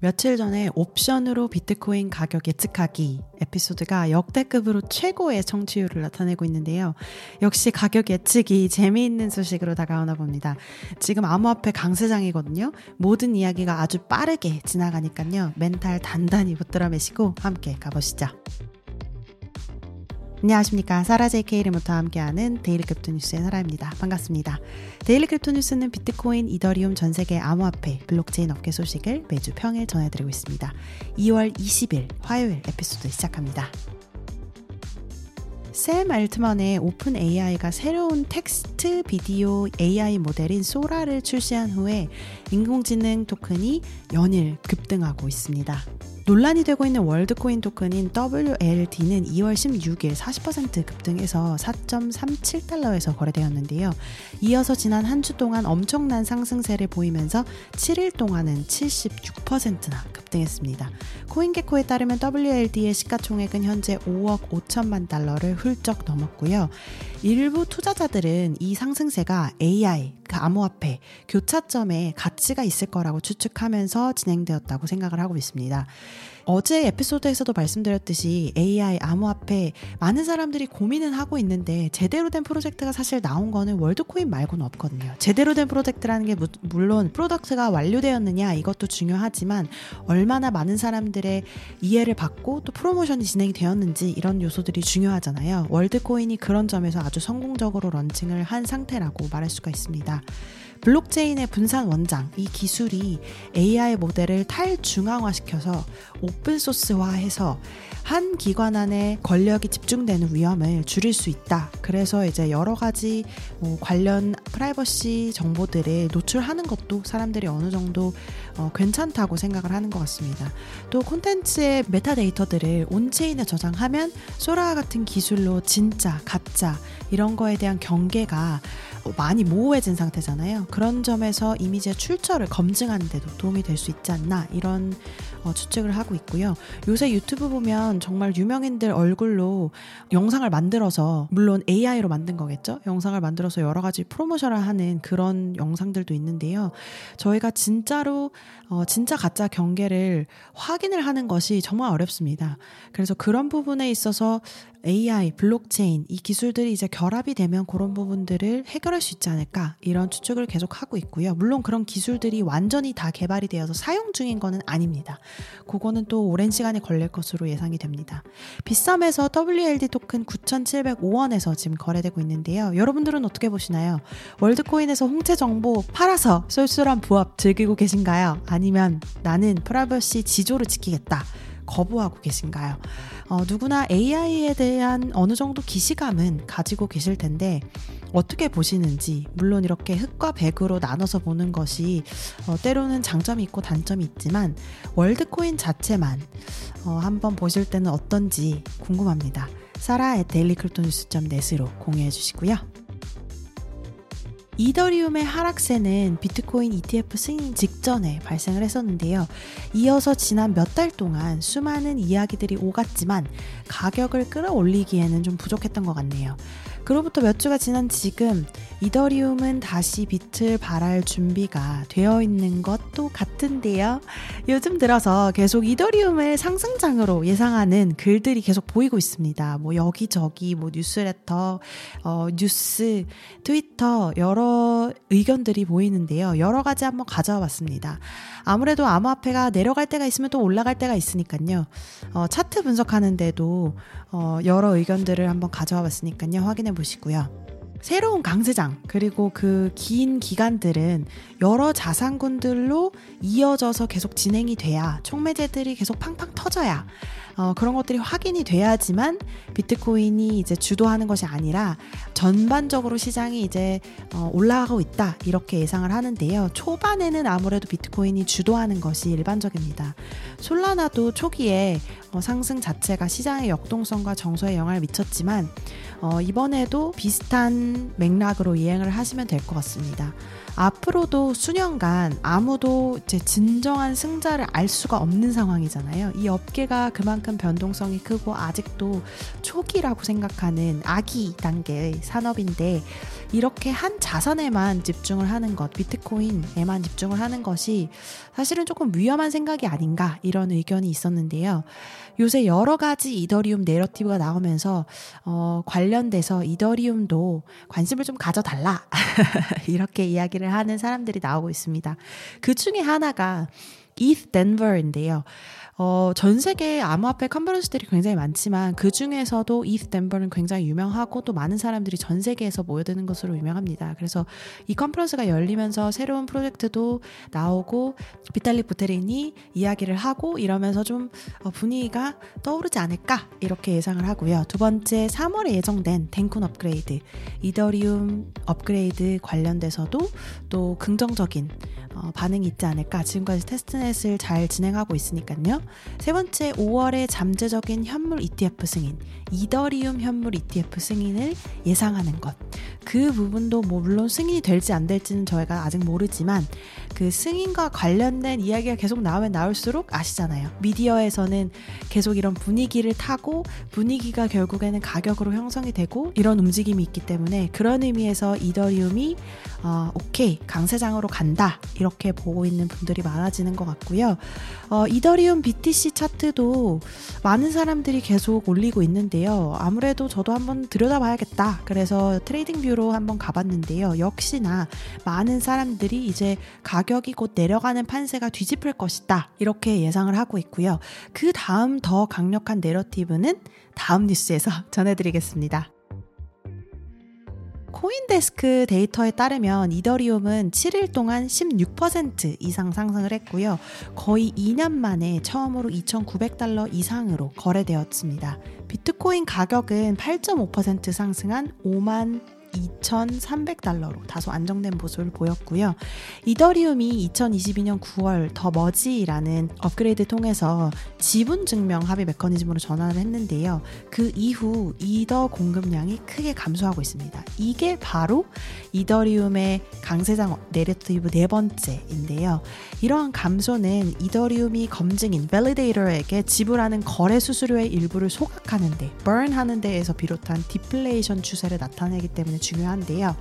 며칠 전에 옵션으로 비트코인 가격 예측하기 에피소드가 역대급으로 최고의 청취율을 나타내고 있는데요. 역시 가격 예측이 재미있는 소식으로 다가오나 봅니다. 지금 암호화폐 강세장이거든요. 모든 이야기가 아주 빠르게 지나가니까요. 멘탈 단단히 붙들어 매시고 함께 가보시죠. 안녕하십니까. 사라 JK 리모터와 함께하는 데일리 크립토 뉴스의 사라입니다. 반갑습니다. 데일리 크립토 뉴스는 비트코인, 이더리움 전 세계 암호화폐, 블록체인 업계 소식을 매주 평일 전해드리고 있습니다. 2월 20일 화요일 에피소드 시작합니다. 샘 알트먼의 오픈 AI가 새로운 텍스트 비디오 AI 모델인 소라를 출시한 후에 인공지능 토큰이 연일 급등하고 있습니다. 논란이 되고 있는 월드코인 토큰인 WLD는 2월 16일 40% 급등해서 4.37달러에서 거래되었는데요. 이어서 지난 한 주 동안 엄청난 상승세를 보이면서 7일 동안은 76%나 급등했습니다. 코인게코에 따르면 WLD의 시가총액은 현재 5억 5천만 달러를 훌쩍 넘었고요. 일부 투자자들은 이 상승세가 AI, 그 암호화폐, 교차점에 가치가 있을 거라고 추측하면서 진행되었다고 생각을 하고 있습니다. 어제 에피소드에서도 말씀드렸듯이 AI, 암호화폐 많은 사람들이 고민은 하고 있는데 제대로 된 프로젝트가 사실 나온 거는 월드코인 말고는 없거든요. 제대로 된 프로젝트라는 게 물론 product가 완료되었느냐 이것도 중요하지만 얼마나 많은 사람들의 이해를 받고 또 프로모션이 진행이 되었는지 이런 요소들이 중요하잖아요. 월드코인이 그런 점에서 아주 성공적으로 런칭을 한 상태라고 말할 수가 있습니다. 블록체인의 분산 원장, 이 기술이 AI 모델을 탈중앙화시켜서 오픈소스화해서 한 기관 안에 권력이 집중되는 위험을 줄일 수 있다. 그래서 이제 여러 가지 뭐 관련 프라이버시 정보들을 노출하는 것도 사람들이 어느 정도 어, 괜찮다고 생각을 하는 것 같습니다. 또 콘텐츠의 메타데이터들을 온체인에 저장하면 소라 같은 기술로 진짜, 가짜 이런 거에 대한 경계가 많이 모호해진 상태잖아요. 그런 점에서 이미지의 출처를 검증하는 데도 도움이 될 수 있지 않나 이런 어, 추측을 하고 있고요. 요새 유튜브 보면 정말 유명인들 얼굴로 영상을 만들어서 물론 AI로 만든 거겠죠. 영상을 만들어서 여러 가지 프로모션을 하는 그런 영상들도 있는데요. 저희가 진짜로 어, 진짜 가짜 경계를 확인을 하는 것이 정말 어렵습니다. 그래서 그런 부분에 있어서 AI, 블록체인 이 기술들이 이제 결합이 되면 그런 부분들을 해결할 수 있지 않을까 이런 추측을 계속 하고 있고요. 물론 그런 기술들이 완전히 다 개발이 되어서 사용 중인 거는 아닙니다. 그거는 또 오랜 시간이 걸릴 것으로 예상이 됩니다. 비썸에서 WLD 토큰 9,705원에서 지금 거래되고 있는데요. 여러분들은 어떻게 보시나요? 월드코인에서 홍채 정보 팔아서 쏠쏠한 부업 즐기고 계신가요? 아니면 나는 프라이버시 지조를 지키겠다. 거부하고 계신가요? 어, 누구나 AI에 대한 어느 정도 기시감은 가지고 계실 텐데 어떻게 보시는지 물론 이렇게 흑과 백으로 나눠서 보는 것이 어, 때로는 장점이 있고 단점이 있지만 월드코인 자체만 어, 한번 보실 때는 어떤지 궁금합니다. 사라 의 데일리 크립토 뉴스.net으로 공유해 주시고요. 이더리움의 하락세는 비트코인 ETF 승인 직전에 발생을 했었는데요. 이어서 지난 몇 달 동안 수많은 이야기들이 오갔지만 가격을 끌어올리기에는 좀 부족했던 것 같네요. 그로부터 몇 주가 지난 지금 이더리움은 다시 빛을 발할 준비가 되어 있는 것도 같은데요. 요즘 들어서 계속 이더리움을 상승장으로 예상하는 글들이 계속 보이고 있습니다. 뭐 여기저기 뭐 뉴스레터, 어, 뉴스, 트위터 여러 의견들이 보이는데요. 여러 가지 한번 가져와 봤습니다. 아무래도 암호화폐가 내려갈 때가 있으면 또 올라갈 때가 있으니까요. 어, 차트 분석하는데도 어, 여러 의견들을 한번 가져와 봤으니까요. 확인해 보시고요. 새로운 강세장 그리고 그 긴 기간들은 여러 자산군들로 이어져서 계속 진행이 돼야 총매제들이 계속 팡팡 터져야 어, 그런 것들이 확인이 돼야지만 비트코인이 이제 주도하는 것이 아니라 전반적으로 시장이 이제 어, 올라가고 있다 이렇게 예상을 하는데요. 초반에는 아무래도 비트코인이 주도하는 것이 일반적입니다. 솔라나도 초기에 어, 상승 자체가 시장의 역동성과 정서에 영향을 미쳤지만 어, 이번에도 비슷한 맥락으로 이행을 하시면 될 것 같습니다. 앞으로도 수년간 아무도 이제 진정한 승자를 알 수가 없는 상황이잖아요. 이 업계가 그만큼 변동성이 크고 아직도 초기라고 생각하는 아기 단계의 산업인데 이렇게 한 자산에만 집중을 하는 것, 비트코인에만 집중을 하는 것이 사실은 조금 위험한 생각이 아닌가 이런 의견이 있었는데요. 요새 여러 가지 이더리움 내러티브가 나오면서 어, 관련돼서 이더리움도 관심을 좀 가져달라 이렇게 이야기를 하는 사람들이 나오고 있습니다. 그 중에 하나가 이스 덴버인데요. 어, 전 세계 암호화폐 컨퍼런스들이 굉장히 많지만 그 중에서도 이스 덴버는 굉장히 유명하고 또 많은 사람들이 전 세계에서 모여드는 것으로 유명합니다. 그래서 이 컨퍼런스가 열리면서 새로운 프로젝트도 나오고 비탈릭 부테린이 이야기를 하고 이러면서 좀 어, 분위기가 떠오르지 않을까 이렇게 예상을 하고요. 두 번째 3월에 예정된 덴쿤 업그레이드, 이더리움 업그레이드 관련돼서도 또 긍정적인 어, 반응이 있지 않을까. 지금까지 테스트넷을 잘 진행하고 있으니까요. 세 번째, 5월에 잠재적인 현물 ETF 승인, 이더리움 현물 ETF 승인을 예상하는 것. 그 부분도 뭐 물론 승인이 될지 안 될지는 저희가 아직 모르지만 그 승인과 관련된 이야기가 계속 나오면 나올수록 아시잖아요. 미디어에서는 계속 이런 분위기를 타고 분위기가 결국에는 가격으로 형성이 되고 이런 움직임이 있기 때문에 그런 의미에서 이더리움이 어, 오케이 강세장으로 간다 이렇게 보고 있는 분들이 많아지는 것 같고요. 어, 이더리움 BTC 차트도 많은 사람들이 계속 올리고 있는데요. 아무래도 저도 한번 들여다봐야겠다. 그래서 TradingView로 한번 가봤는데요. 역시나 많은 사람들이 이제 가격이 곧 내려가는 판세가 뒤집힐 것이다. 이렇게 예상을 하고 있고요. 그 다음 더 강력한 내러티브는 다음 뉴스에서 전해드리겠습니다. CoinDesk 데이터에 따르면 이더리움은 7일 동안 16% 이상 상승을 했고요. 거의 2년 만에 처음으로 2,900달러 이상으로 거래되었습니다. 비트코인 가격은 8.5% 상승한 5만 2,300달러로 다소 안정된 모습을 보였고요. 이더리움이 2022년 9월 더 머지라는 업그레이드 통해서 지분 증명 합의 메커니즘으로 전환을 했는데요. 그 이후 이더 공급량이 크게 감소하고 있습니다. 이게 바로 이더리움의 강세장 내레티브 네 번째인데요. 이러한 감소는 이더리움이 검증인 밸리데이터에게 지불하는 거래 수수료의 일부를 소각하는데, burn 하는 데에서 비롯한 디플레이션 추세를 나타내기 때문에 중요한데요.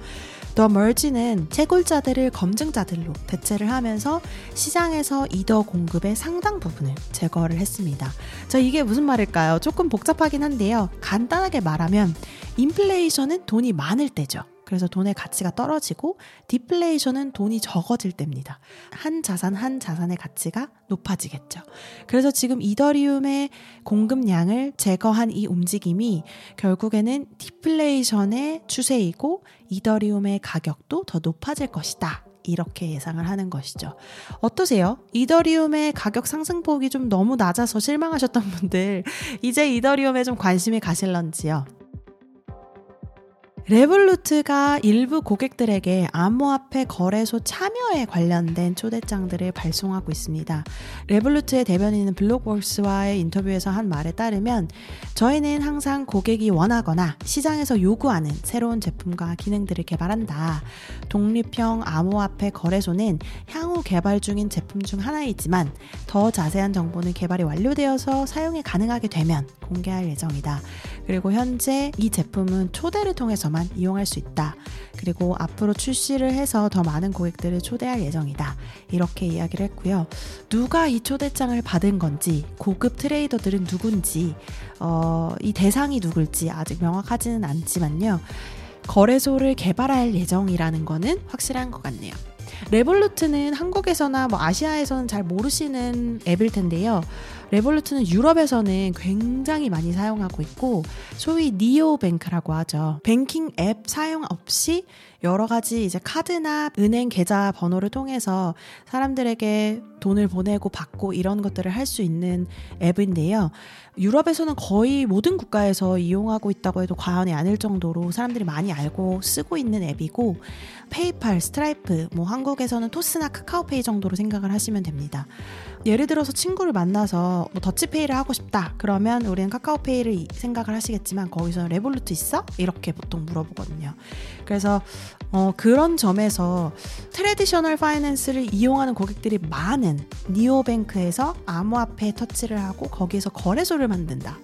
더 멀지는 채굴자들을 검증자들로 대체를 하면서 시장에서 이더 공급의 상당 부분을 제거를 했습니다. 자, 이게 무슨 말일까요? 조금 복잡하긴 한데요. 간단하게 말하면 인플레이션은 돈이 많을 때죠. 그래서 돈의 가치가 떨어지고 디플레이션은 돈이 적어질 때입니다. 한 자산 한 자산의 가치가 높아지겠죠. 그래서 지금 이더리움의 공급량을 제거한 이 움직임이 결국에는 디플레이션의 추세이고 이더리움의 가격도 더 높아질 것이다. 이렇게 예상을 하는 것이죠. 어떠세요? 이더리움의 가격 상승폭이 좀 너무 낮아서 실망하셨던 분들, 이제 이더리움에 좀 관심이 가실런지요? Revolut가 일부 고객들에게 암호화폐 거래소 참여에 관련된 초대장들을 발송하고 있습니다. Revolut의 대변인은 Blockworks와의 인터뷰에서 한 말에 따르면 저희는 항상 고객이 원하거나 시장에서 요구하는 새로운 제품과 기능들을 개발한다. 독립형 암호화폐 거래소는 향후 개발 중인 제품 중 하나이지만 더 자세한 정보는 개발이 완료되어서 사용이 가능하게 되면 공개할 예정이다. 그리고 현재 이 제품은 초대를 통해서 만 이용할 수 있다. 그리고 앞으로 출시를 해서 더 많은 고객들을 초대할 예정이다. 이렇게 이야기를 했고요. 누가 이 초대장을 받은 건지, 고급 트레이더들은 누군지, 어, 이 대상이 누굴지 아직 명확하지는 않지만요. 거래소를 개발할 예정이라는 거는 확실한 것 같네요. 레볼루트는 한국에서나 뭐 아시아에서는 잘 모르시는 앱일 텐데요. Revolut는 유럽에서는 굉장히 많이 사용하고 있고 소위 neobank라고 하죠. 뱅킹 앱 사용 없이 여러 가지 이제 카드나 은행 계좌 번호를 통해서 사람들에게 돈을 보내고 받고 이런 것들을 할 수 있는 앱인데요. 유럽에서는 거의 모든 국가에서 이용하고 있다고 해도 과언이 아닐 정도로 사람들이 많이 알고 쓰고 있는 앱이고 PayPal, Stripe, 뭐 한국에서는 토스나 카카오페이 정도로 생각을 하시면 됩니다. 예를 들어서 친구를 만나서 뭐 더치페이를 하고 싶다. 그러면 우리는 카카오페이를 생각을 하시겠지만 거기서는 Revolut 있어? 이렇게 보통 물어보거든요. 그래서 어, 그런 점에서 traditional finance를 이용하는 고객들이 많은 neobank에서 암호화폐 터치를 하고 거기에서 거래소를 만든다.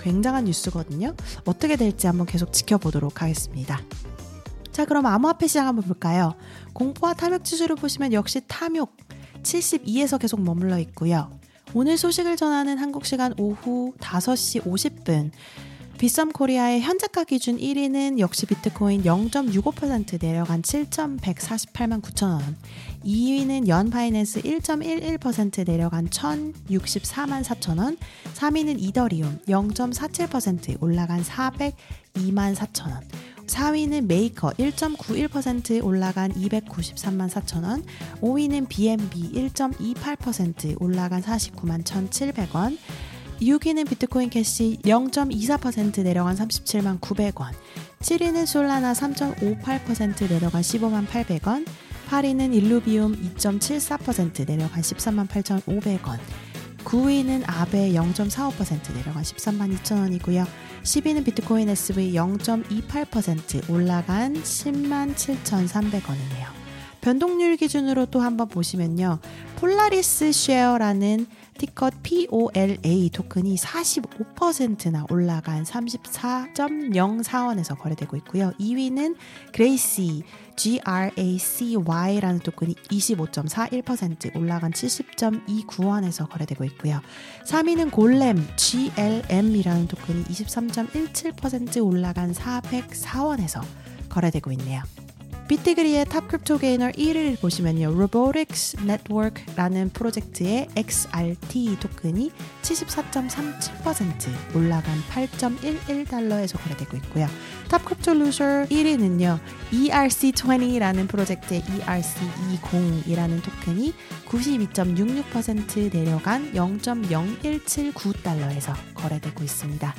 굉장한 뉴스거든요. 어떻게 될지 한번 계속 지켜보도록 하겠습니다. 자, 그럼 암호화폐 시장 한번 볼까요? 공포와 탐욕 지수를 보시면 역시 탐욕 72에서 계속 머물러 있고요. 오늘 소식을 전하는 한국 시간 오후 5시 50분 빗썸 코리아의 현재가 기준 1위는 역시 비트코인 0.65% 내려간 7,148만 9천 원. 2위는 Yearn Finance 1.11% 내려간 1,064만 4천 원. 3위는 이더리움 0.47% 올라간 402만 4천 원. 4위는 메이커 1.91% 올라간 293만 4천 원, 5위는 BNB 1.28% 올라간 49만 1,700원, 6위는 비트코인 캐시 0.24% 내려간 37만 900원, 7위는 솔라나 3.58% 내려간 15만 800원, 8위는 Illuvium 2.74% 내려간 13만 8,500원, 9위는 Aave 0.45% 내려간 13만 2천 원이고요. 10위는 비트코인 SV 0.28% 올라간 10만 7,300원이네요. 변동률 기준으로 또 한번 보시면요. Polaris Share라는 티커 POLA 토큰이 45%나 올라간 34.04원에서 거래되고 있고요. 2위는 Gracy GRACY라는 토큰이 25.41% 올라간 70.29원에서 거래되고 있고요. 3위는 Golem GLM이라는 토큰이 23.17% 올라간 404원에서 거래되고 있네요. BitDegree의 top crypto gainer 1위를 보시면요. Robotics Network라는 프로젝트의 XRT 토큰이 74.37% 올라간 8.11달러에서 거래되고 있고요. top crypto loser 1위는요. ERC20라는 프로젝트의 ERC20이라는 토큰이 92.66% 내려간 0.0179달러에서 거래되고 있습니다.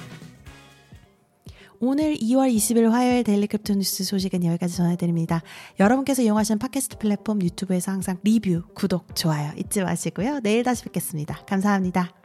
오늘 2월 20일 화요일 Daily Crypto News 소식은 여기까지 전해드립니다. 여러분께서 이용하시는 팟캐스트 플랫폼 유튜브에서 항상 리뷰, 구독, 좋아요 잊지 마시고요. 내일 다시 뵙겠습니다. 감사합니다.